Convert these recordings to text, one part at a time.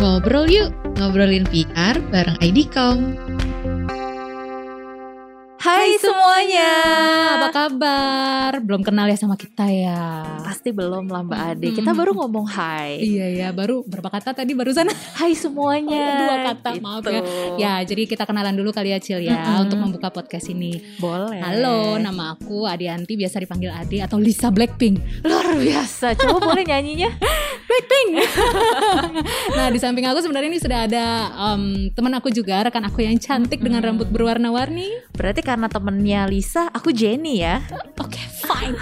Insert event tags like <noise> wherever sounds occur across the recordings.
Ngobrol yuk, ngobrolin PR bareng IDCOM. Hai semuanya. Apa kabar? Belum kenal ya sama kita ya? Pasti belum lah Mbak Ade. Kita baru ngomong hai. Iya ya, baru berapa kata tadi barusan? Hai semuanya. Oh, <laughs> dua kata, Gitu. maaf ya. Ya, jadi kita kenalan dulu kali ya Cil ya Mm-mm. untuk membuka podcast ini. Boleh. Halo, nama aku Adianti, biasa dipanggil Adi atau Lisa Blackpink. Luar biasa. Coba boleh nyanyinya? <laughs> <laughs> Nah, di samping aku sebenarnya ini sudah ada em, teman aku juga, rekan aku yang cantik dengan rambut berwarna-warni. Berarti karena temennya Lisa, aku Jenny ya. Oke, fine.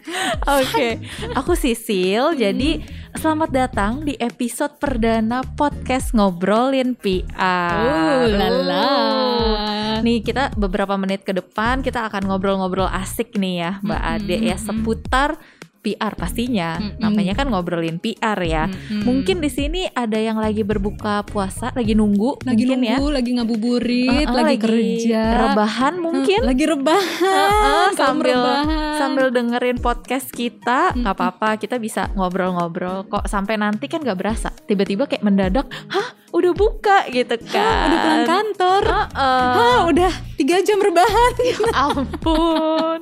<laughs> Oke. Aku Sisil. Jadi selamat datang di episode perdana podcast ngobrolin PR. Oh, lala. Nih kita beberapa menit ke depan kita akan ngobrol-ngobrol asik nih ya Mbak Mm-mm, Ade ya mm-mm. seputar PR pastinya. Mm-mm. Namanya kan ngobrolin PR ya. Mm-mm. Mungkin di sini ada yang lagi berbuka puasa, lagi nunggu lagi mungkin ya. nunggu, lagi ngabuburit, Uh-uh, lagi, kerja, rebahan mungkin. lagi rebahan, Uh-uh, kamu sambil rebahan. sambil dengerin podcast kita nggak Mm-mm. apa-apa kita bisa ngobrol-ngobrol kok sampai nanti kan nggak berasa tiba-tiba kayak mendadak hah udah buka gitu Hah, kan udah pulang kantor, Heeh. Hah, udah tiga jam rebahan. <laughs> ampun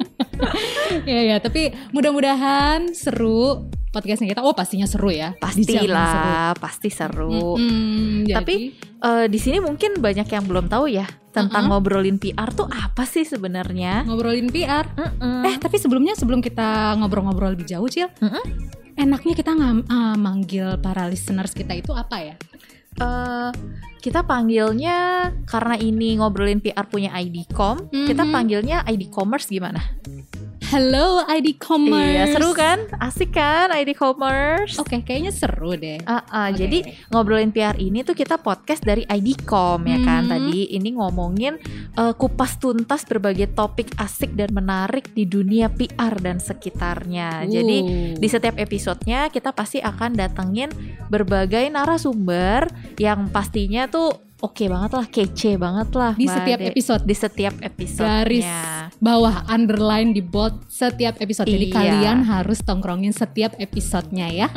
<laughs> ya ya, tapi mudah-mudahan seru podcastnya kita. Oh pastinya seru ya, Dijamin seru. pastilah pasti seru Mm-mm, jadi- Tapi, Eh, di sini mungkin banyak yang belum tahu ya tentang Uh-uh. ngobrolin PR tuh apa sih sebenarnya ngobrolin PR. Mm-mm. Eh tapi sebelumnya sebelum kita ngobrol-ngobrol lebih jauh, Cil, Mm-mm. enaknya kita ngam- ah, manggil para listeners kita itu apa ya? Eh, kita panggilnya karena ini ngobrolin PR punya IDcom, kita Mhm. panggilnya ID Commerce gimana? Hello ID Commerce. Iya, seru kan? Asik kan ID Commerce? Oke, kayaknya seru deh. Ah, ah, Oke. Jadi ngobrolin PR ini tuh kita podcast dari IDcom ya kan Hmm. tadi ini ngomongin eh, kupas tuntas berbagai topik asik dan menarik di dunia PR dan sekitarnya. Jadi Uh. di setiap episodenya kita pasti akan datengin berbagai narasumber yang pastinya tuh oke banget lah, kece banget lah di setiap episode di setiap episode garis bawah underline di bold setiap episode. Jadi Iya. kalian harus tongkrongin setiap episodenya ya.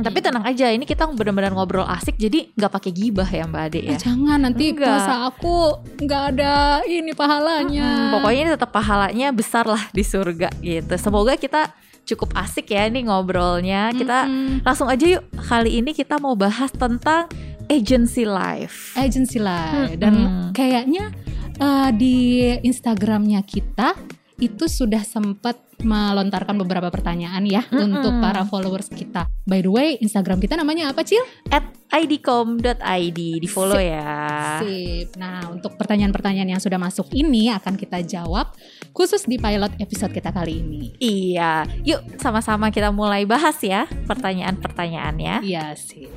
Tapi tenang aja, ini kita benar-benar ngobrol asik, jadi nggak pakai gibah ya Mbak Ade ya. Eh, jangan nanti Enggak. puasa aku nggak ada ini pahalanya. Hmm, pokoknya ini tetap pahalanya besar lah di surga gitu. Semoga kita cukup asik ya nih ngobrolnya. Kita Mm-mm. langsung aja yuk. Kali ini kita mau bahas tentang agency life. agency lah Mm-mm. dan kayaknya eh, di Instagramnya kita itu sudah sempat melontarkan beberapa pertanyaan ya Mm-mm. untuk para followers kita. By the way, Instagram kita namanya apa, Cil? At idcom.id di follow Sip. ya. Sip. Nah, untuk pertanyaan-pertanyaan yang sudah masuk ini akan kita jawab khusus di pilot episode kita kali ini. Iya, yuk sama-sama kita mulai bahas ya pertanyaan-pertanyaannya. Iya sih.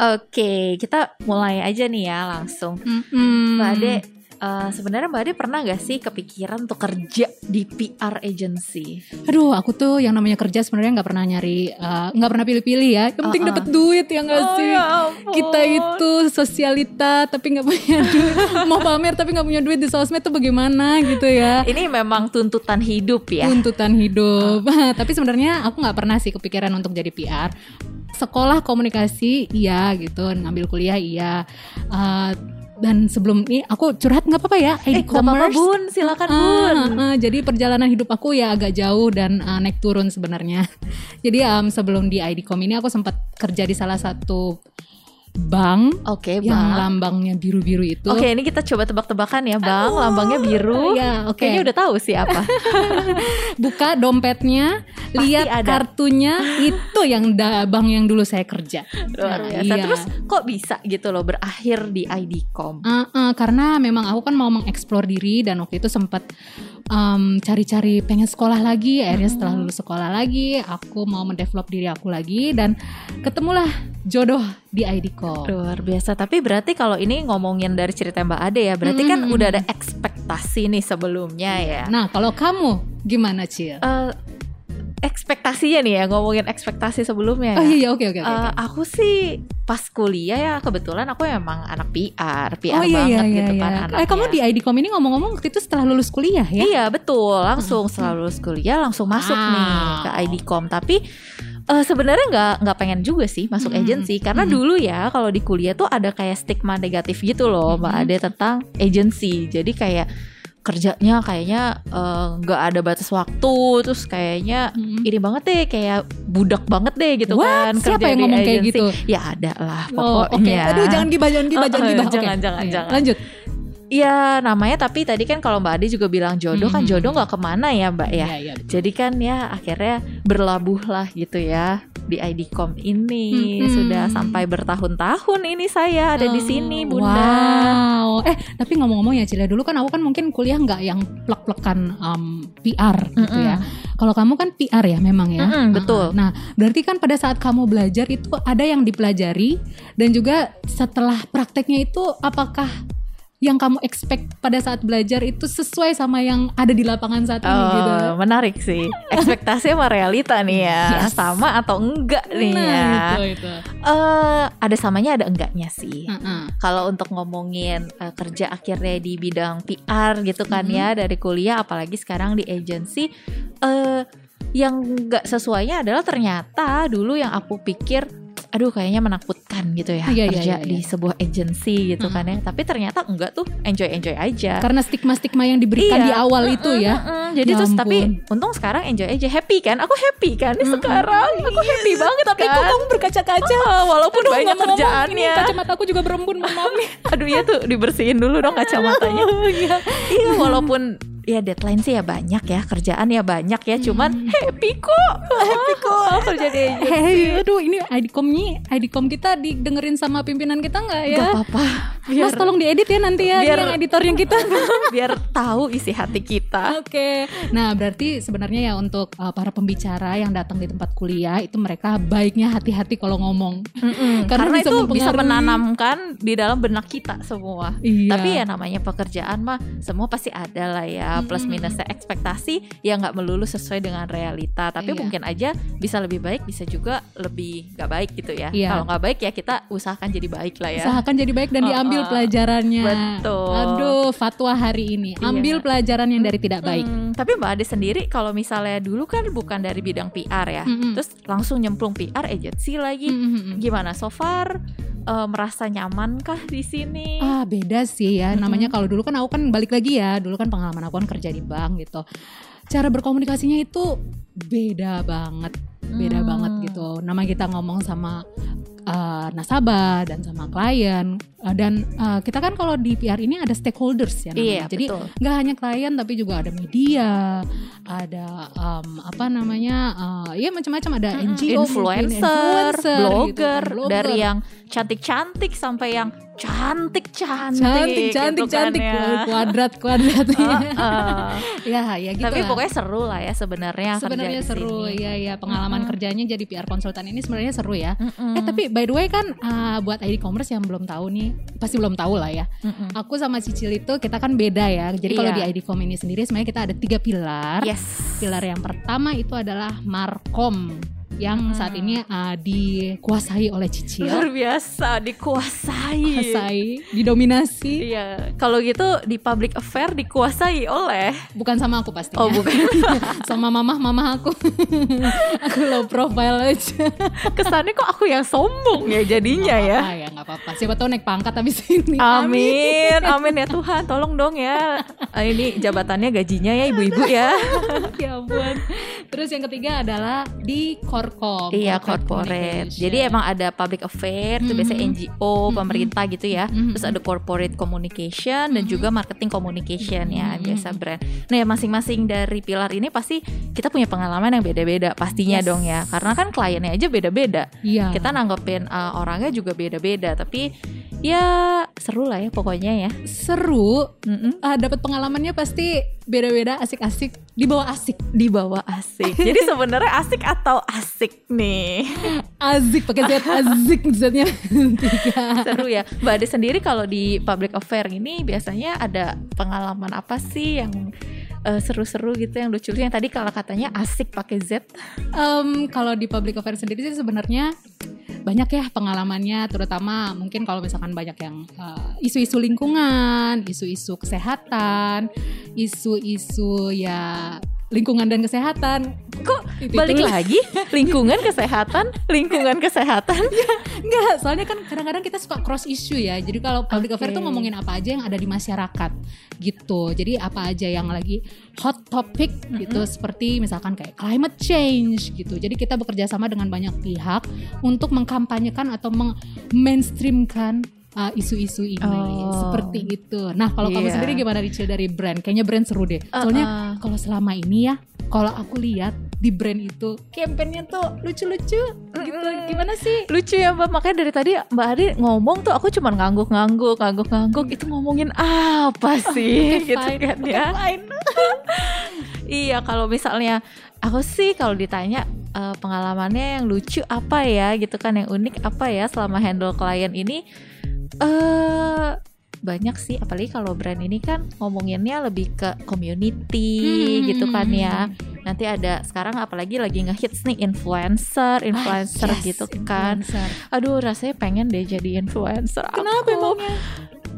Oke, kita mulai aja nih ya langsung. Mm-mm. Mbak Ade, eh, sebenarnya Mbak Ade pernah gak sih kepikiran untuk kerja di PR agency? Aduh, aku tuh yang namanya kerja sebenarnya nggak pernah nyari, eh, nggak pernah pilih-pilih ya. Yang penting Uh-uh. dapat duit ya nggak Oh, sih? ya ampun. Kita itu sosialita tapi nggak punya <laughs> duit, mau pamer tapi nggak punya duit di sosmed tuh bagaimana gitu ya? Ini memang tuntutan hidup ya. Tuntutan hidup. <laughs> tapi sebenarnya aku nggak pernah sih kepikiran untuk jadi PR. Sekolah komunikasi iya gitu, ngambil kuliah iya. Eh, dan sebelum ini aku curhat nggak apa-apa ya? Eh, gak apa-apa bun, silakan Ah, bun. ah, jadi perjalanan hidup aku ya agak jauh dan ah, naik turun sebenarnya. <laughs> Jadi em, sebelum di IDcom ini aku sempat kerja di salah satu bank Oke yang bang. lambangnya biru-biru itu. Oke ini kita coba tebak-tebakan ya bang, lambangnya biru. Ya, oke. Kayaknya udah tahu sih apa. <laughs> Buka dompetnya, Pasti lihat ada. kartunya itu yang da- bank yang dulu saya kerja. Luar Nah, biasa. iya. Terus kok bisa gitu loh berakhir di IDcom? Ah, ah, karena memang aku kan mau mengeksplor diri dan waktu itu sempat em, cari-cari pengen sekolah lagi. Akhirnya Hmm. setelah lulus sekolah lagi, aku mau mendevelop diri aku lagi dan ketemulah jodoh di IDcom. Luar biasa. Tapi berarti kalau ini ngomongin dari cerita Mbak Ade ya, berarti kan Mm-mm. udah ada ekspektasi nih sebelumnya ya. Nah, kalau kamu gimana, Cil? Eh, ekspektasinya nih ya ngomongin ekspektasi sebelumnya. Oh ya. iya iya oke oke oke. Eh, oke. aku sih pas kuliah ya kebetulan aku emang anak PR, PR Oh iya iya banget iya. gitu kan iya. anaknya. Eh kamu di IDCOM ini ngomong-ngomong waktu itu setelah lulus kuliah ya? Iya betul, langsung setelah lulus kuliah langsung masuk Wow. nih ke IDCOM. Tapi eh, sebenarnya nggak nggak pengen juga sih masuk Hmm. agency karena Hmm. dulu ya kalau di kuliah tuh ada kayak stigma negatif gitu loh mbak Hmm. Ade tentang agency. Jadi kayak kerjanya kayaknya eh, nggak ada batas waktu, terus kayaknya Mm. ini banget deh kayak budak banget deh gitu What? kan. Siapa kerja yang ngomong kayak gitu? Ya ada lah Oh, pokoknya. Aduh, jangan gibah, jangan gibah, jangan Oh, gibah. jangan, Oke. jangan, Iya, jangan. Lanjut. Iya namanya tapi tadi kan kalau Mbak Ade juga bilang jodoh kan Hmm. jodoh nggak ke mana ya Mbak ya. Iya, iya. betul. Jadi kan ya akhirnya berlabuh lah gitu ya di IDCOM ini Hmm. sudah sampai bertahun-tahun ini saya ada di sini Oh, Bunda. Wow. Eh, tapi ngomong-ngomong ya Cilia, dulu kan aku kan mungkin kuliah nggak yang plek-plekan um, PR gitu ya. Kalau kamu kan PR ya memang ya. Mm-mm, betul. Nah, berarti kan pada saat kamu belajar itu ada yang dipelajari dan juga setelah prakteknya itu apakah yang kamu expect pada saat belajar itu sesuai sama yang ada di lapangan saat ini Oh, gitu. menarik sih. Ekspektasi sama realita nih ya. Yes. Sama atau enggak nih Nah, ya. itu itu. Eh, ada samanya ada enggaknya sih. Heeh. Kalau untuk ngomongin eh, kerja akhirnya di bidang PR gitu kan Mhm. ya dari kuliah apalagi sekarang di agency eh yang nggak sesuainya adalah ternyata dulu yang aku pikir aduh kayaknya menakutkan gitu ya Iya, iya, kerja iya, iya. di sebuah agency gitu Mhm. kan ya tapi ternyata enggak tuh enjoy enjoy aja Karena stigma-stigma yang diberikan Iya. di awal itu ya. Mm-mm, jadi Ya terus ampun. tapi untung sekarang enjoy aja happy kan aku happy kan Mm-mm. sekarang aku happy banget Tapi kan kok kamu berkaca-kaca? <laughs> Walaupun Aduh, banyak kerjaannya Ini kacamata aku juga berembun, nih. <laughs> aduh iya tuh dibersihin dulu dong kacamatanya <laughs> Iya. iya walaupun ya deadline sih ya banyak ya kerjaan ya banyak ya cuman happy kok. Happy kok kerja di agency Hei, aduh ini IDCOM-nya, IDCOM kita didengerin sama pimpinan kita nggak ya? Gak apa-apa. Mas tolong diedit ya nanti ya, biar- yang editornya kita. <laughs> biar tahu isi hati kita. Oke, nah berarti sebenarnya ya untuk uh, para pembicara yang datang di tempat kuliah itu mereka baiknya hati-hati kalau ngomong. Mm-mm, <laughs> Karena karena, bisa itu bisa menanamkan di dalam benak kita semua. Iya. Tapi ya namanya pekerjaan mah semua pasti ada lah ya plus Mm-mm. minusnya ekspektasi ya nggak melulu sesuai dengan realita. Tapi Iya. mungkin aja bisa lebih baik, bisa juga lebih nggak baik gitu ya. Iya. Kalau nggak baik ya kita usahakan jadi baik lah ya. Usahakan jadi baik dan Oh, diambil oh. pelajarannya. Betul. Aduh, fatwa hari ini. Iya. Ambil pelajaran yang dari tidak baik. Hmm, tapi Mbak Ade sendiri kalau misalnya dulu kan bukan dari bidang PR ya, Mm-mm. terus langsung nyemplung PR agency lagi. Mm-mm. Gimana so far eh, merasa nyamankah di sini? Ah beda sih ya. Mm-mm. namanya kalau dulu kan aku kan balik lagi ya. Dulu kan pengalaman aku kan kerja di bank gitu. Cara berkomunikasinya itu beda banget. Beda Hmm. banget gitu. Nama kita ngomong sama uh, nasabah dan sama klien. Uh, dan uh, kita kan kalau di PR ini ada stakeholders ya namanya. Iya, jadi nggak hanya klien tapi juga ada media ada um, apa namanya uh, ya macam-macam. Ada NGO mungkin, influencer, influencer gitu blogger, kan, blogger. dari yang cantik-cantik sampai yang cantik-cantik, cantik cantik gitu kan cantik ya. kuadrat kuadrat <laughs> Heeh. ya ya gitu Tapi lah. pokoknya seru lah ya sebenarnya sebenarnya seru sini. ya ya pengalaman kerjanya jadi PR konsultan ini sebenarnya seru ya Mm-mm. eh tapi by the way kan uh, buat ID commerce yang belum tahu nih pasti belum tahu lah ya Mm-mm. aku sama Cicil itu kita kan beda ya jadi kalau Iya. di ID com ini sendiri sebenarnya kita ada tiga pilar yes. pilar yang pertama itu adalah markom yang Hmm. saat ini uh, dikuasai oleh Cicil Luar biasa dikuasai. kuasai didominasi Iya, kalau gitu di public affair dikuasai oleh bukan sama aku pastinya Oh, bukan. <laughs> sama mamah mamah aku <laughs> aku low profile aja Kesannya kok aku yang sombong ya jadinya ya. Ah ya nggak apa-apa. Siapa tahu naik pangkat habis ini. Amin, <laughs> amin ya Tuhan, tolong dong ya. Ah, ini jabatannya gajinya ya ibu-ibu ya. ya ampun. Terus yang ketiga adalah di Korkom. Iya Corporate. Jadi emang ada public affair, itu biasanya Mhm. NGO, Mhm. pemerintah gitu ya. Mhm. Terus ada corporate communication dan Mhm. juga marketing communication ya, Mhm. biasa brand. Nah, ya masing-masing dari pilar ini pasti kita punya pengalaman yang beda-beda pastinya Yes. dong ya. Karena kan kliennya aja beda-beda. Iya. Kita nanggepin uh, orangnya juga beda-beda, tapi ya seru lah ya pokoknya ya. seru. Mm-mm. Ah, dapat pengalamannya pasti beda-beda, asik-asik, di bawah asik. Di bawah asik. Jadi sebenarnya asik atau asik nih? Asik pakai Z, asik Z-nya tiga. <laughs> Seru ya. Mbak Ade sendiri kalau di public affair ini biasanya ada pengalaman apa sih yang eh, seru-seru gitu yang lucu yang tadi kalau katanya asik pakai Z. Em, kalau di public affairs sendiri sih sebenarnya banyak ya pengalamannya, terutama mungkin kalau misalkan banyak yang eh, isu-isu lingkungan, isu-isu kesehatan, isu-isu ya lingkungan dan kesehatan. Kok Itu- balik itu- lagi lingkungan kesehatan, lingkungan kesehatan. <laughs> Enggak, soalnya kan kadang-kadang kita suka cross issue ya. Jadi kalau public Oke. affairs tuh ngomongin apa aja yang ada di masyarakat gitu. Jadi apa aja yang lagi hot topic gitu seperti misalkan kayak climate change gitu. Jadi kita bekerja sama dengan banyak pihak untuk mengkampanyekan atau meng-mainstreamkan uh, isu-isu ini Oh. seperti itu. Nah, kalau kamu Iya. sendiri gimana Rachel dari brand? Kayaknya brand seru deh. Soalnya kalau selama ini ya, kalau aku lihat di brand itu kampanyenya tuh lucu-lucu gitu. Gimana sih? Lucu ya Mbak, makanya dari tadi Mbak Adi ngomong tuh aku cuma ngangguk-ngangguk, ngangguk-ngangguk itu ngomongin apa <laughs> sih Oke, gitu fine. kan ya. <laughs> iya, kalau misalnya aku sih kalau ditanya eh, pengalamannya yang lucu apa ya gitu kan yang unik apa ya selama handle klien ini eh banyak sih apalagi kalau brand ini kan ngomonginnya lebih ke community Hmm, gitu kan ya nanti ada sekarang apalagi lagi ngehits nih influencer influencer Ah, yes, gitu kan influencer. aduh rasanya pengen deh jadi influencer Kenapa emangnya?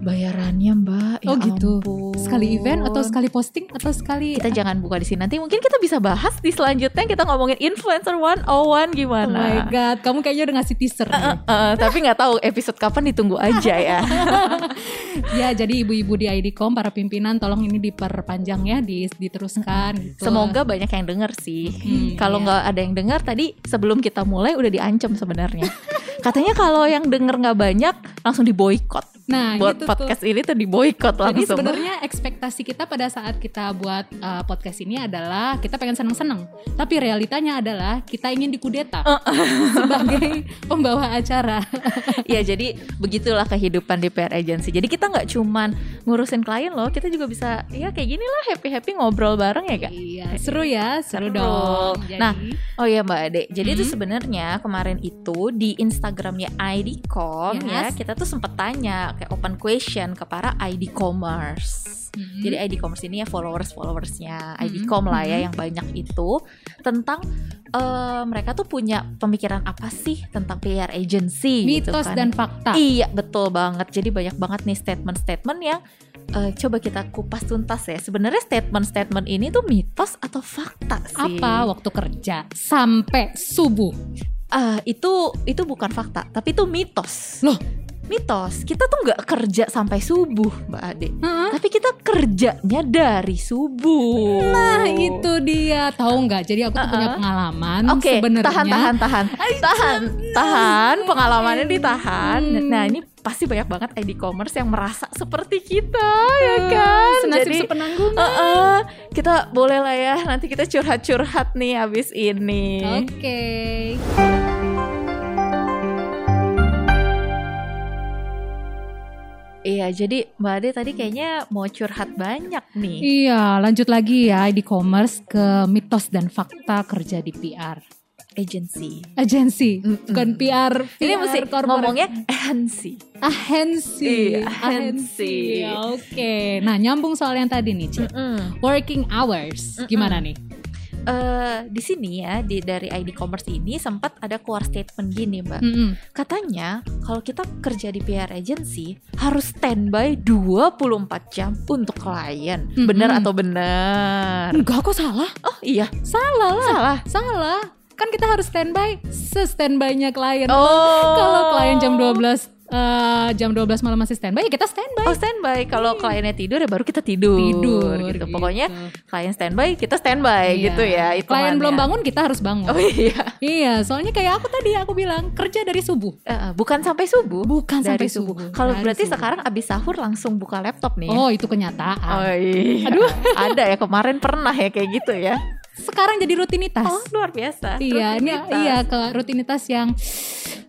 Bayarannya mbak Oh ya gitu. ampun. Sekali event atau sekali posting atau sekali kita jangan buka di sini nanti mungkin kita bisa bahas di selanjutnya kita ngomongin influencer 101 Oh gimana my god, kamu kayaknya udah ngasih teaser nih. Eh, tapi nggak tahu episode kapan ditunggu aja ya <laughs> ya, jadi ibu-ibu di IDCOM para pimpinan tolong ini diperpanjang ya, di- diteruskan gitu. Semoga banyak yang denger sih. Hmm, kalau iya. nggak ada yang denger tadi sebelum kita mulai udah diancam sebenarnya. <laughs> Katanya kalau yang denger nggak banyak langsung diboykot. Nah, Buat gitu podcast ini tuh diboykot Jadi langsung. sebenarnya ekspektasi kita pada saat kita buat uh, podcast ini adalah kita pengen seneng-seneng, tapi realitanya adalah kita ingin dikudeta <laughs> sebagai pembawa acara. ya jadi begitulah kehidupan di PR agency. Jadi kita nggak cuman ngurusin klien loh, kita juga bisa ya kayak gini lah happy happy ngobrol bareng ya kak. Iya, seru ya, seru, Seru. dong. Nah, Jadi- Oh iya Mbak Ade, jadi itu Hmm. sebenarnya kemarin itu di Instagramnya IDCom ya Yes. Kita tuh sempet tanya kayak open question ke para ID commerce. Mhm. Jadi ID commerce ini ya followers followersnya Hmm. IDCom lah ya Hmm. yang banyak itu tentang eh, mereka tuh punya pemikiran apa sih tentang PR agency gitu mitos kan. dan fakta. Iya betul banget. Jadi banyak banget nih statement-statement yang eh, coba kita kupas tuntas ya. Sebenarnya statement-statement ini tuh mitos atau fakta sih? Apa waktu kerja sampai subuh? Ah, itu itu bukan fakta, tapi itu mitos. Loh? Mitos. Kita tuh nggak kerja sampai subuh, Mbak Ade. Hah? Tapi kita kerjanya dari subuh. Nah itu dia tahu nggak? Jadi aku tuh punya Uh-uh. pengalaman Oke, sebenarnya. tahan, tahan, tahan, tahan, tahan. Pengalamannya ditahan. Hmm. Nah ini pasti banyak banget ID commerce yang merasa seperti kita, ya kan? Senasib Jadi, sepenanggungan. uh-uh, kita boleh lah ya. Nanti kita curhat-curhat nih abis ini. Oke. Iya, jadi Mbak Ade tadi kayaknya mau curhat banyak nih. Iya, lanjut lagi ya di commerce ke mitos dan fakta kerja di PR. Agency. Agensi, Mm-mm. bukan PR. Ini PR mesti corporate. ngomongnya agency. Iya, agensi. Oke. Nah, nyambung soal yang tadi nih, Cik. Working hours. Mm-mm. Gimana nih? Eh, di sini ya di dari ID commerce ini sempat ada keluar statement gini mbak Mm-mm. katanya kalau kita kerja di PR agency harus standby 24 jam untuk klien Mm-mm. bener atau bener Enggak kok salah. oh iya Salah lah. salah Salah. Kan kita harus standby se-standby-nya klien. oh Kalau klien jam 12 eh, jam 12 malam masih standby ya kita standby. oh standby kalau kliennya tidur ya baru kita tidur Tidur gitu. gitu. pokoknya klien standby kita standby Iya. gitu ya Klien belum bangun kita harus bangun. oh iya Iya, soalnya kayak aku tadi aku bilang kerja dari subuh. Eh, bukan sampai subuh Bukan dari sampai subuh. subuh. Kalau berarti subuh. sekarang abis sahur langsung buka laptop nih. ya? Oh, itu kenyataan. Oh iya. Aduh, <laughs> ada ya kemarin pernah ya kayak gitu ya. Sekarang jadi rutinitas. Oh, luar biasa. iya, ini Rutinitas. iya ke rutinitas yang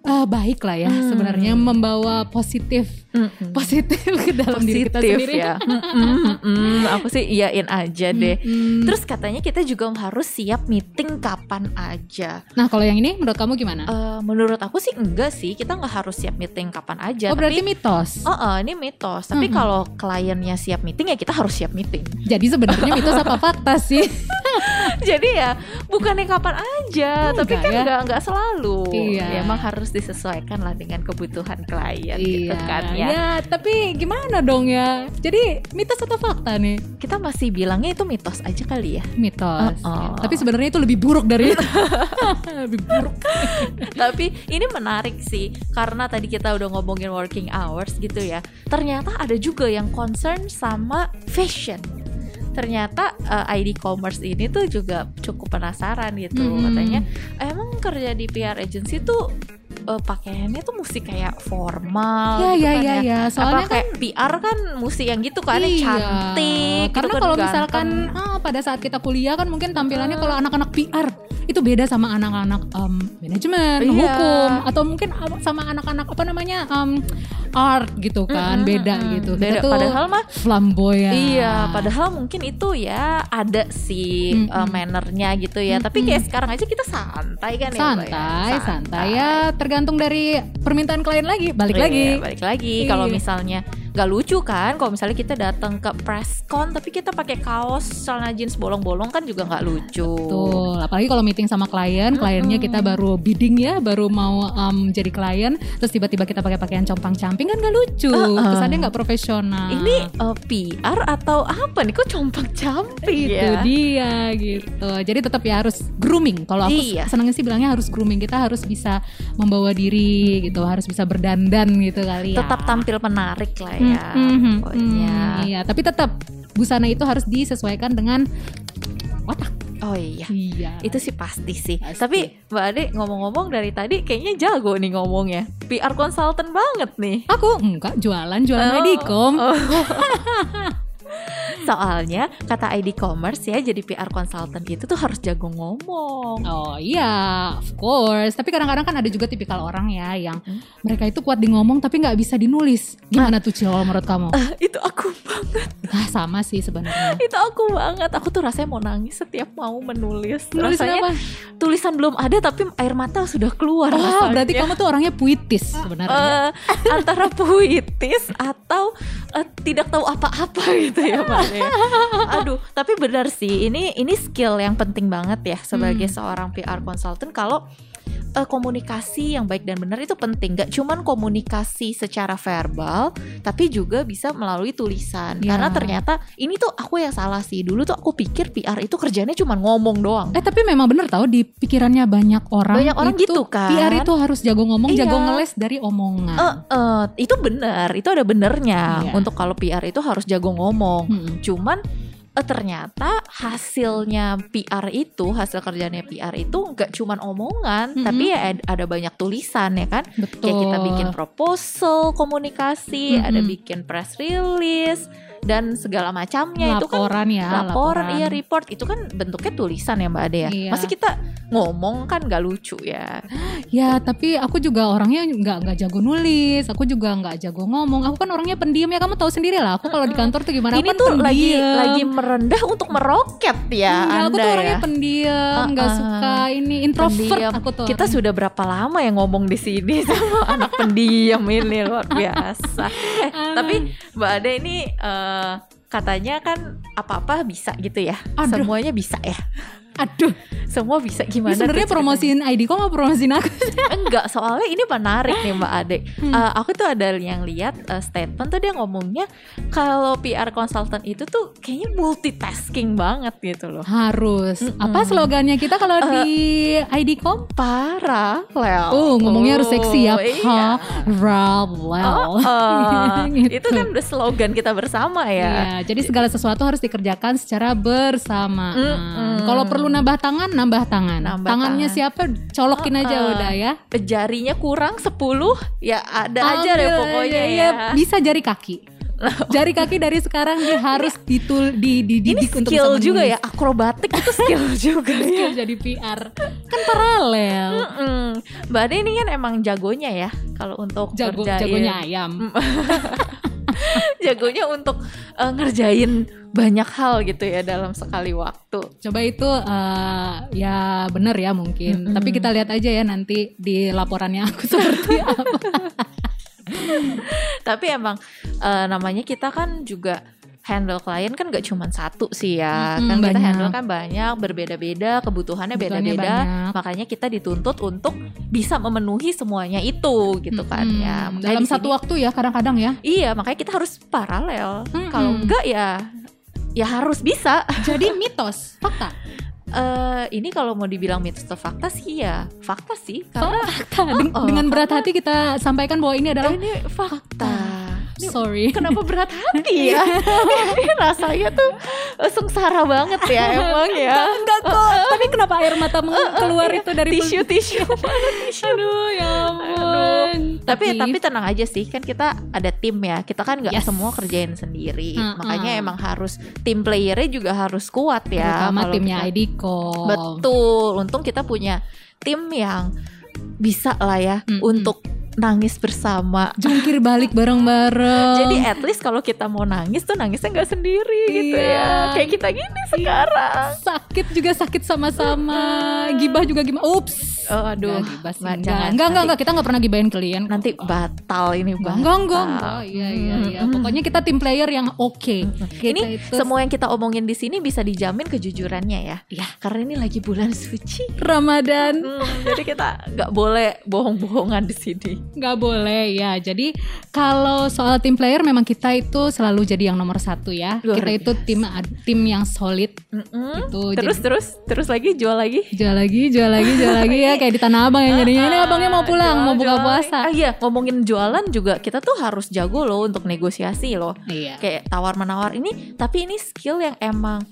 eh, baik lah ya Hmm. sebenarnya membawa positif positif ke dalam diri kita Positif sendiri. ya. Mm, mm, aku sih iyain aja deh. Mm. Terus katanya kita juga harus siap meeting kapan aja. nah kalau yang ini menurut kamu gimana? Eh, menurut aku sih enggak sih, kita nggak harus siap meeting kapan aja. oh berarti tapi, mitos. oh, oh, ini mitos. Tapi Mm-mm. kalau kliennya siap meeting ya kita harus siap meeting. Jadi sebenarnya mitos apa fakta sih? <laughs> Jadi ya bukannya kapan aja, Enggak tapi kan ya. nggak nggak selalu. Iya. Ya, emang harus disesuaikan lah dengan kebutuhan klien gitu kan ya. Ya, tapi gimana dong ya? Jadi mitos atau fakta nih? Kita masih bilangnya itu mitos aja kali ya. Mitos. Uh-uh. Tapi sebenarnya itu lebih buruk dari itu. <laughs> lebih buruk. Tapi ini menarik sih karena tadi kita udah ngomongin working hours gitu ya. Ternyata ada juga yang concern sama fashion. Ternyata eh, ID commerce ini tuh juga cukup penasaran gitu. Mm-mm. Katanya emang kerja di PR agency tuh eh, pakaiannya tuh mesti kayak formal Ya gitu ya kan ya ya. Apa Soalnya kan kayak PR kan mesti yang gitu kan yang Iya. cantik Karena gitu kan, kalau misalkan ah, pada saat kita kuliah kan mungkin tampilannya kalau anak-anak PR itu beda sama anak-anak em, manajemen, Iya. hukum atau mungkin am- sama anak-anak apa namanya em, art gitu kan, Mm-mm, beda gitu. Beda. Kita tuh Padahal mah flamboyan. Iya, padahal mungkin itu ya ada sih Mm-mm. uh, mannernya gitu ya. Tapi Mm-mm. kayak sekarang aja kita santai kan ya, Mbak ya? santai, santai ya tergantung dari permintaan klien lagi, balik Iya, lagi. balik lagi. Iya. Kalau misalnya nggak lucu kan, kalau misalnya kita datang ke press con tapi kita pakai kaos celana jeans bolong-bolong kan juga nggak lucu. Betul, apalagi kalau meeting sama klien, kliennya kita baru bidding ya, baru mau em, jadi klien, terus tiba-tiba kita pakai pakaian compang-camping kan gak lucu, Uh-uh. kesannya nggak profesional. Ini uh, PR atau apa nih? Kok compang-camping itu ya? dia gitu. Jadi tetap ya harus grooming. Kalau aku Iya. senangnya sih bilangnya harus grooming. Kita harus bisa membawa diri gitu, harus bisa berdandan gitu kali ya. Tetap tampil menarik lah Hmm, ya. hmm, hmm, Pokoknya. hmm, iya, tapi tetap busana itu harus disesuaikan dengan otak. Oh iya. Iya. Itu sih pasti sih. Pasti. Tapi Mbak Ade ngomong-ngomong dari tadi kayaknya jago nih ngomongnya. PR consultant banget nih. aku enggak jualan, jualan Oh, medicom. oh. <laughs> <laughs> Soalnya kata ID Commerce ya jadi PR consultant itu tuh harus jago ngomong. Oh iya, of course. Tapi kadang-kadang kan ada juga tipikal orang ya yang Hmm. mereka itu kuat di ngomong tapi nggak bisa dinulis. Gimana tuh Cil menurut kamu? itu aku banget. Ah, sama sih sebenarnya. <laughs> Itu aku banget. Aku tuh rasanya mau nangis setiap mau menulis. Nulis rasanya apa? tulisan belum ada tapi air mata sudah keluar. Wah, rasanya. berarti kamu tuh orangnya puitis sebenarnya. Eh, antara puitis atau eh, tidak tahu apa-apa gitu <laughs> ya Pak. ya. Aduh, tapi benar sih ini ini skill yang penting banget ya sebagai Hmm. seorang PR consultant kalau eh, komunikasi yang baik dan benar itu penting. Gak cuman komunikasi secara verbal, tapi juga bisa melalui tulisan. Ya. Karena ternyata ini tuh aku yang salah sih. Dulu tuh aku pikir PR itu kerjanya cuma ngomong doang. Eh tapi memang bener tau di pikirannya banyak orang Banyak orang itu gitu kan. PR itu harus jago ngomong, Iya. jago ngeles dari omongan. Eh, eh, itu benar, itu ada benernya. Iya. Untuk kalau PR itu harus jago ngomong. Hmm. Cuman eh, ternyata hasilnya PR itu, hasil kerjanya PR itu nggak cuman omongan, Mm-mm. tapi ya ad- ada banyak tulisan ya kan. Betul. Kayak kita bikin proposal komunikasi, ada Mm-mm. bikin press release dan segala macamnya itu kan laporan ya, laporan, iya report itu kan bentuknya tulisan ya Mbak Ade ya. Iya. Masih kita ngomong kan nggak lucu ya. Ya, tapi aku juga orangnya nggak nggak jago nulis. Aku juga nggak jago ngomong. Aku kan orangnya pendiam ya. Kamu tahu sendiri lah. Aku kalau di kantor tuh gimana? Ini aku kan tuh lagi pendiam. lagi merendah untuk meroket ya Iya, aku Anda tuh orangnya ya. pendiam, nggak Uh-uh. suka ini introvert Pendiam. aku tuh. Kita orangnya. sudah berapa lama ya ngomong di sini <laughs> sama anak pendiam ini luar biasa. <laughs> Eh, tapi Mbak Ade ini eh, katanya kan apa-apa bisa gitu ya. Aduh. Semuanya bisa ya. Aduh, Semua bisa gimana? sebenarnya promosiin ID kok mau promosiin aku? <laughs> enggak, soalnya ini menarik nih Mbak Ade. Hmm. Eh, aku tuh ada yang lihat eh, statement tuh dia ngomongnya kalau PR consultant itu tuh kayaknya multitasking banget gitu loh. Harus. Mm-mm. Apa slogannya kita kalau di ID com? Paralel. Oh, ngomongnya harus seksi ya. Iya. Parallel. Oh, oh. <laughs> Gitu. Itu kan udah slogan kita bersama ya. Iya, jadi segala sesuatu harus dikerjakan secara bersamaan. Mm-mm. Kalau perlu nambah tangan, nambah tangan. Nambah Tangannya tangan. siapa? Colokin aja Uh-uh. udah ya. Jarinya kurang 10 ya ada aja deh Ambil pokoknya aja, ya. Bisa jari kaki. <laughs> Jari kaki dari sekarang dia harus ditul di Ini dididik untuk bisa skill juga ya, akrobatik itu skill <laughs> juga ya. Skill jadi PR kan paralel. Mm-mm. Mbak Ade ini kan emang jagonya ya kalau untuk Jago jagonya ayam. <laughs> <laughs> jagonya untuk eh, ngerjain banyak hal gitu ya dalam sekali waktu. Coba itu eh, ya benar ya mungkin. Mm-mm. Tapi kita lihat aja ya nanti di laporannya aku <laughs> seperti apa. <laughs> Tapi emang eh, namanya kita kan juga handle klien kan gak cuma satu sih ya. Mm-mm, kan kita banyak. handle kan banyak, berbeda-beda, kebutuhannya beda-beda. Makanya kita dituntut untuk bisa memenuhi semuanya itu gitu kan Mm-mm. ya. Makanya Dalam satu sini- waktu ya kadang-kadang ya. Iya, makanya kita harus paralel. Mm-mm. Kalau enggak ya ya harus bisa. <laughs> Jadi mitos, fakta. eh ini kalau mau dibilang mitos atau fakta sih ya fakta sih karena Fakta. Den- Oh, Dengan berat hati kita sampaikan bahwa ini adalah ini fakta. Sorry. kenapa berat hati <laughs> ya? Ini <laughs> rasanya tuh eh, sengsara banget ya <laughs> emang ya. Enggak kok. Tapi kenapa air mata keluar itu dari tisu tisu. Aduh ya ampun. tapi tapi tenang aja sih kan kita ada tim ya. Kita kan nggak Yes. semua kerjain sendiri. Mm-mm. Makanya emang harus tim playernya juga harus kuat ya. kalau timnya kita- IDCOM. Betul. Untung kita punya tim yang bisa lah ya Mm-mm. untuk nangis bersama. Jungkir balik bareng-bareng. Jadi at least kalau kita mau nangis tuh nangisnya nggak sendiri gitu Iya. ya. Kayak kita gini sekarang. sakit juga sakit sama-sama. Gibah juga gimana? Ups. Oh, aduh. Nggak gibah. Nggak, Enggak, enggak, enggak, enggak, kita enggak pernah gibahin klien. Nanti batal ini batal. enggak, enggak, enggak. Iya, iya, iya. Mm. Pokoknya kita tim player yang oke. Kita Ini itu semua yang kita omongin di sini bisa dijamin kejujurannya ya. Iya. Karena ini lagi bulan suci. Ramadan Hmm, jadi kita nggak boleh bohong-bohongan di sini. Nggak boleh ya. Jadi kalau soal tim player memang kita itu selalu jadi yang nomor satu ya. Luar kita itu tim tim yang solid Mm-mm. itu. Terus jadi, terus terus lagi jual lagi. jual lagi, jual lagi, jual lagi ya kayak di Tanah Abang yang jadinya ini abangnya mau pulang, mau buka Jual- puasa. Ah, iya, ngomongin jualan juga kita tuh harus jago loh untuk negosiasi loh. Iya. Kayak tawar menawar ini, tapi ini skill yang emang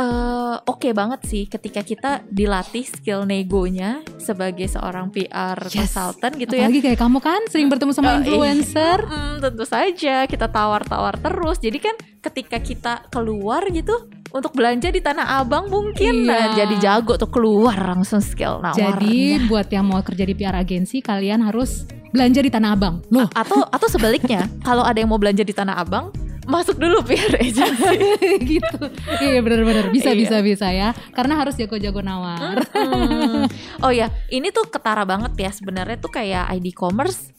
eh oke banget sih ketika kita dilatih skill negonya sebagai seorang PR Yes. consultant gitu ya. Apalagi kayak kamu kan sering bertemu sama iya. influencer. Mm, tentu saja kita tawar-tawar terus. Jadi kan ketika kita keluar gitu untuk belanja di Tanah Abang mungkin Iya. nah, jadi jago tuh keluar langsung skill nawarnya. Jadi buat yang mau kerja di PR agensi kalian harus belanja di Tanah Abang. Loh, atau atau sebaliknya <laughs> kalau ada yang mau belanja di Tanah Abang masuk dulu PR agency. <laughs> gitu. Iya benar-benar bisa Iya. bisa bisa ya. Karena harus jago-jago nawar. Hmm. Oh ya, ini tuh ketara banget ya sebenarnya tuh kayak ID commerce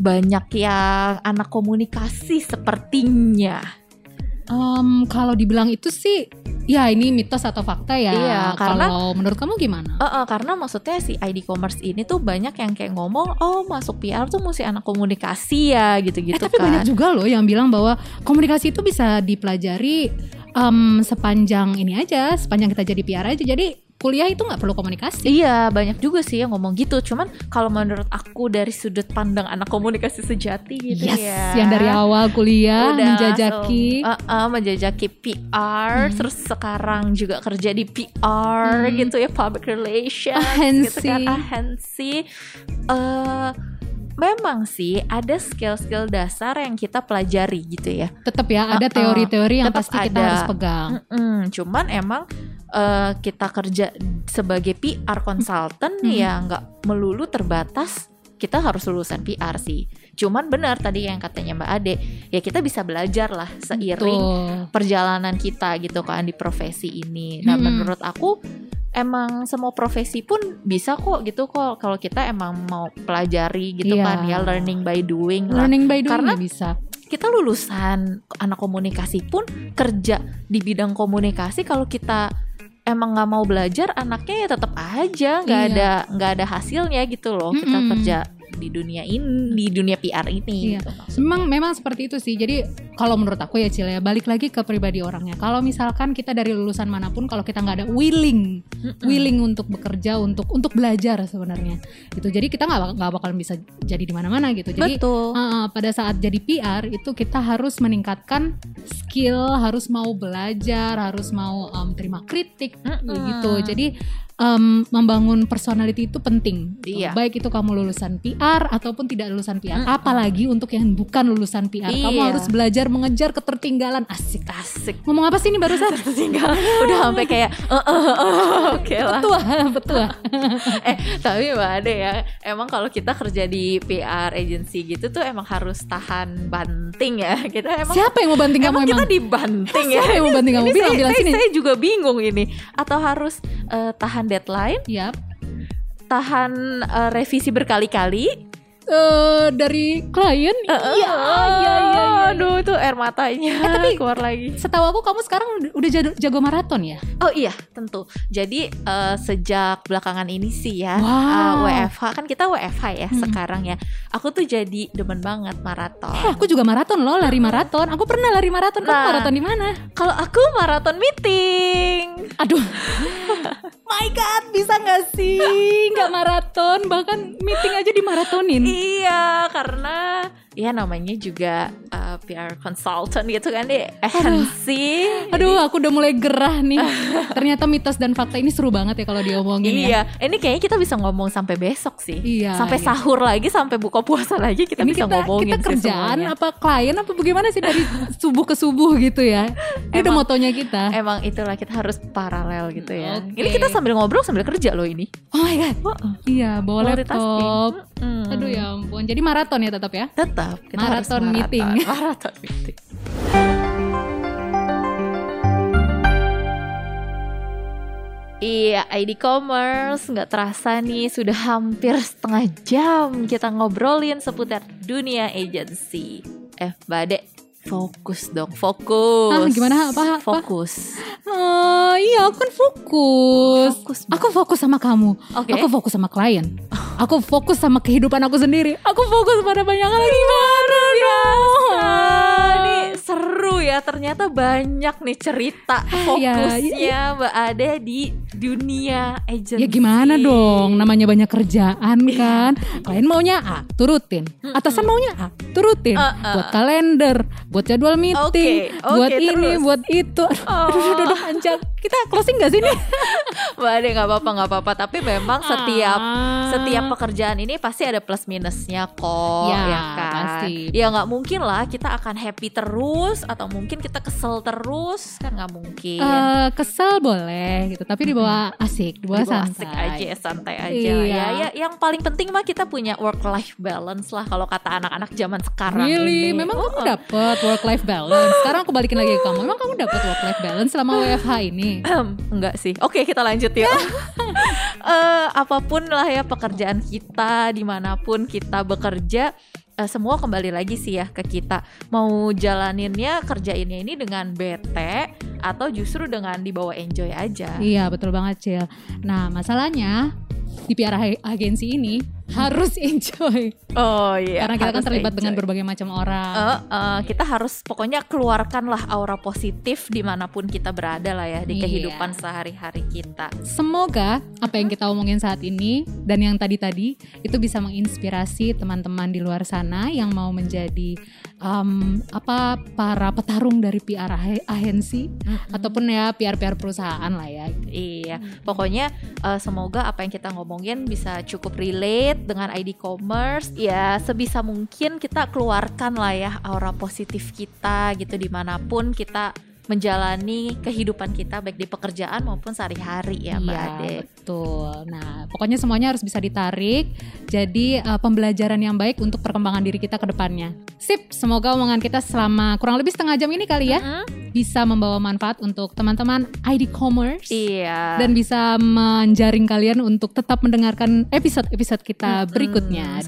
banyak yang anak komunikasi sepertinya. Em, kalau dibilang itu sih, ya ini mitos atau fakta ya. Iya, karena- kalau menurut kamu gimana? Eh, eh, karena maksudnya si ID commerce ini tuh banyak yang kayak ngomong, oh masuk PR tuh mesti anak komunikasi ya gitu-gitu eh tapi kan. banyak juga loh yang bilang bahwa komunikasi itu bisa dipelajari em, sepanjang ini aja, sepanjang kita jadi PR aja. Jadi kuliah itu nggak perlu komunikasi. Iya banyak juga sih yang ngomong gitu. Cuman kalau menurut aku dari sudut pandang anak komunikasi sejati gitu Yes, ya. yang dari awal kuliah Udah, menjajaki. so, uh, uh, menjajaki PR, Hmm. terus sekarang juga kerja di PR Hmm. gitu ya, public relations, Ahensi. gitu kan, ahensi. Eh, memang sih ada skill-skill dasar yang kita pelajari gitu ya. tetap ya ada teori-teori yang tetap pasti kita ada. harus pegang. Mm-mm, cuman emang eh, kita kerja sebagai PR consultant Hmm. ya nggak melulu terbatas kita harus lulusan PR sih. Cuman benar tadi yang katanya Mbak Ade, ya kita bisa belajar lah seiring Tuh. perjalanan kita gitu kan di profesi ini. Nah, Mm-mm. menurut aku emang semua profesi pun bisa kok gitu kok kalau kita emang mau pelajari gitu Iya. kan ya learning by doing lah. Learning by doing Karena- bisa. Kita lulusan anak komunikasi pun kerja di bidang komunikasi kalau kita emang nggak mau belajar anaknya ya tetap aja nggak Iya. ada nggak ada hasilnya gitu loh kita Mm-mm. kerja di dunia ini di dunia PR ini Iya. gitu maksudnya. Memang memang seperti itu sih. Jadi kalau menurut aku ya Cil ya balik lagi ke pribadi orangnya. Kalau misalkan kita dari lulusan mana pun kalau kita nggak ada willing willing untuk bekerja untuk untuk belajar sebenarnya gitu. Jadi kita nggak nggak bakalan bisa jadi di mana-mana gitu. Jadi betul uh, pada saat jadi PR itu kita harus meningkatkan skill, harus mau belajar, harus mau um, terima kritik Mm-mm. gitu. Jadi em, membangun personality itu penting. gitu. Iya. Baik itu kamu lulusan PR ataupun tidak lulusan PR. Mm-mm. Apalagi untuk yang bukan lulusan PR, kamu Iya. harus belajar mengejar ketertinggalan. Asik. Asik. Ngomong apa sih ini barusan? <laughs> Tinggal udah sampai kayak "Eh, eh, eh, eh, <laughs> oke lah. Betul, <laughs> betul. eh tapi mbak Ade ya emang kalau kita kerja di PR agency gitu tuh emang harus tahan banting ya kita emang Siapa yang mau banting kamu emang kita emang? dibanting ya Siapa yang mau banting kamu? Bilang, bilang sini. saya juga bingung ini atau harus eh, tahan deadline Yap. tahan eh, revisi berkali-kali Eh, dari klien? Eh, iya, iya, iya, iya. aduh itu air matanya Eh, tapi- keluar lagi Setahu aku kamu sekarang udah- jago, jago maraton ya? Oh iya, tentu. Jadi eh, sejak belakangan ini sih ya, Wow. eh, WFH kan kita WFH ya Hmm. sekarang ya. Aku tuh jadi demen banget maraton. Eh, aku juga maraton loh, lari maraton. Aku pernah lari maraton. Nah. maraton di mana? Kalau aku maraton meeting. Aduh. <laughs> My God, bisa nggak sih nggak maraton? Bahkan meeting aja dimaratonin. Iya, karena ya namanya juga eh, PR consultant gitu kan deh. Agency. Aduh, aku udah mulai gerah nih. <laughs> Ternyata mitos dan fakta ini seru banget ya kalau diomongin ya. Iya, ini kayaknya kita bisa ngomong sampai besok sih. Iya, sampai iya. sahur lagi, sampai buka puasa lagi kita Ini bisa kita, ngomongin kita sih kerjaan semuanya. apa klien apa bagaimana sih dari subuh ke subuh gitu ya? Ini udah Emang- motonya kita. Emang itulah kita harus paralel gitu ya. Oke. Ini kita sambil ngobrol sambil kerja loh ini. Oh my god. Iya, bawa laptop. Mm. Aduh ya ampun. Jadi maraton ya tetap ya? Tetap kita harus Maraton meeting. <laughs> Maraton meeting. Iya, ID Commerce nggak terasa nih sudah hampir setengah jam kita ngobrolin seputar dunia agency. Eh, Bade, fokus dong, fokus. Ah, gimana? Apa- apa? Fokus. Oh iya, aku kan fokus. Fokus. Aku fokus sama kamu. Oke. Aku fokus sama klien. Aku fokus sama kehidupan aku sendiri. Aku fokus pada banyak hal gimana dong? Ah, ini seru ya ternyata banyak nih cerita ya, fokusnya Mbak Ade di dunia agency. Ya gimana dong, namanya banyak kerjaan kan. Klien maunya A, turutin. Atasan maunya A, turutin. Uh, uh. Buat kalender, buat jadwal meeting, Oke, oke, buat ini, terus. buat itu. Aduh, Oh. aduh, aduh, aduh, panjang. Kita closing gak sih nih? <laughs> Mbak Ade nggak apa-apa nggak apa-apa tapi memang setiap Ah. setiap pekerjaan ini pasti ada plus minusnya kok Ya, ya, kan. pasti. Ya nggak mungkin lah kita akan happy terus atau mungkin kita kesel terus kan nggak mungkin. Eh, kesel boleh gitu, tapi dibawa asik, dibawa Dibawa santai. asik aja santai aja Iya. ya ya yang paling penting mah kita punya work life balance lah kalau kata anak-anak zaman sekarang Really? ini Memang Oh, kamu dapet work life balance. Sekarang aku balikin lagi ke kamu. Memang kamu dapet work life balance selama WFH ini? enggak sih oke kita lanjut ya <laughs> Eh, apa pun lah ya pekerjaan kita di mana pun kita bekerja eh, semua kembali lagi sih ya ke kita mau jalaninnya kerjainnya ini dengan bete atau justru dengan dibawa enjoy aja Iya betul banget Cil. Nah masalahnya di PR ag- agensi ini harus <laughs> enjoy oh iya karena kita kan terlibat dengan enjoy. berbagai macam orang. Eh, eh, kita harus pokoknya keluarkanlah aura positif di mana pun kita berada lah ya di Iya. kehidupan sehari-hari kita. Semoga apa yang kita omongin saat ini dan yang tadi-tadi itu bisa menginspirasi teman-teman di luar sana yang mau menjadi um, apa para petarung dari PR ag- agensi ataupun ya PR-PR perusahaan lah ya. Iya, pokoknya eh, semoga apa yang kita ngomongin bisa cukup relate dengan ID Commerce. Ya, sebisa mungkin kita keluarkan lah ya aura positif kita gitu di mana pun kita menjalani kehidupan kita baik di pekerjaan maupun sehari-hari ya Mbak Iya, Ade. betul. Nah, pokoknya semuanya harus bisa ditarik. Jadi uh, pembelajaran yang baik untuk perkembangan diri kita ke depannya. Sip, semoga omongan kita selama kurang lebih setengah jam ini kali ya Mm-mm. bisa membawa manfaat untuk teman-teman ID Commerce. Iya. Dan bisa menjaring kalian untuk tetap mendengarkan episode-episode kita Mm-mm. berikutnya. di-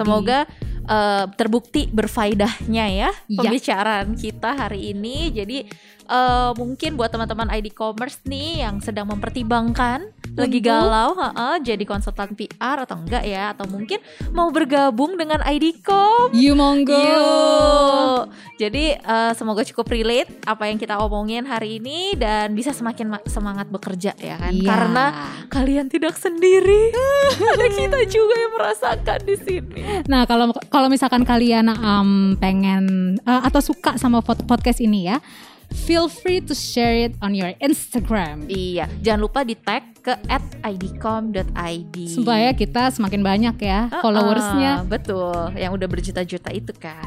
Eh, terbukti berfaedahnya ya Iya. pembicaraan kita hari ini. Jadi eh, mungkin buat teman-teman ID Commerce nih yang sedang mempertimbangkan lagi galau, ha-ha, jadi konsultan PR atau enggak ya, atau mungkin mau bergabung dengan ID Com. You monggo. Jadi eh, semoga cukup relate apa yang kita omongin hari ini dan bisa semakin ma- semangat bekerja ya kan. Iya. Karena kalian tidak sendiri. <laughs> Ada kita juga yang merasakan di sini. Nah, kalau kalau misalkan kalian um, pengen uh, atau suka sama pod- podcast ini ya, feel free to share it on your Instagram. Iya, jangan lupa di tag ke @idcom.id. Supaya kita semakin banyak ya Uh-uh, followersnya. betul, yang udah berjuta-juta itu kan.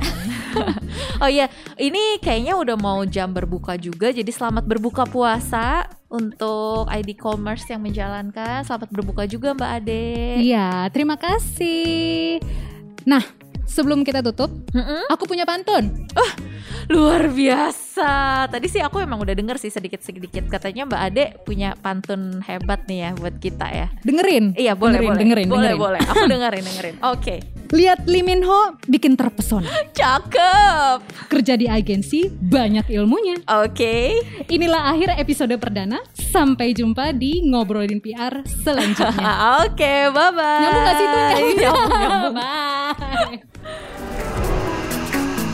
<laughs> oh iya, ini kayaknya udah mau jam berbuka juga, jadi selamat berbuka puasa untuk ID Commerce yang menjalankan. Selamat berbuka juga Mbak Ade. Iya, terima kasih. Nah, sebelum kita tutup, Mm-mm. aku punya pantun. Luar biasa. Tadi sih aku emang udah denger sih sedikit-sedikit katanya Mbak Ade punya pantun hebat nih ya buat kita ya. Dengerin. Iya boleh dengerin, boleh. dengerin, boleh dengerin. boleh. Aku <laughs> dengerin dengerin. Oke. Lihat Lee Min Ho bikin terpesona. Cakep. Kerja di agensi banyak ilmunya. Oke. Inilah akhir episode perdana. Sampai jumpa di ngobrolin PR selanjutnya. <laughs> Oke, bye bye. Nyambung gak sih itu? <laughs> Nyambung. Nyambung, nyambung. Bye.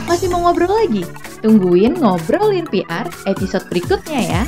Masih mau ngobrol lagi? Tungguin ngobrolin PR episode berikutnya ya.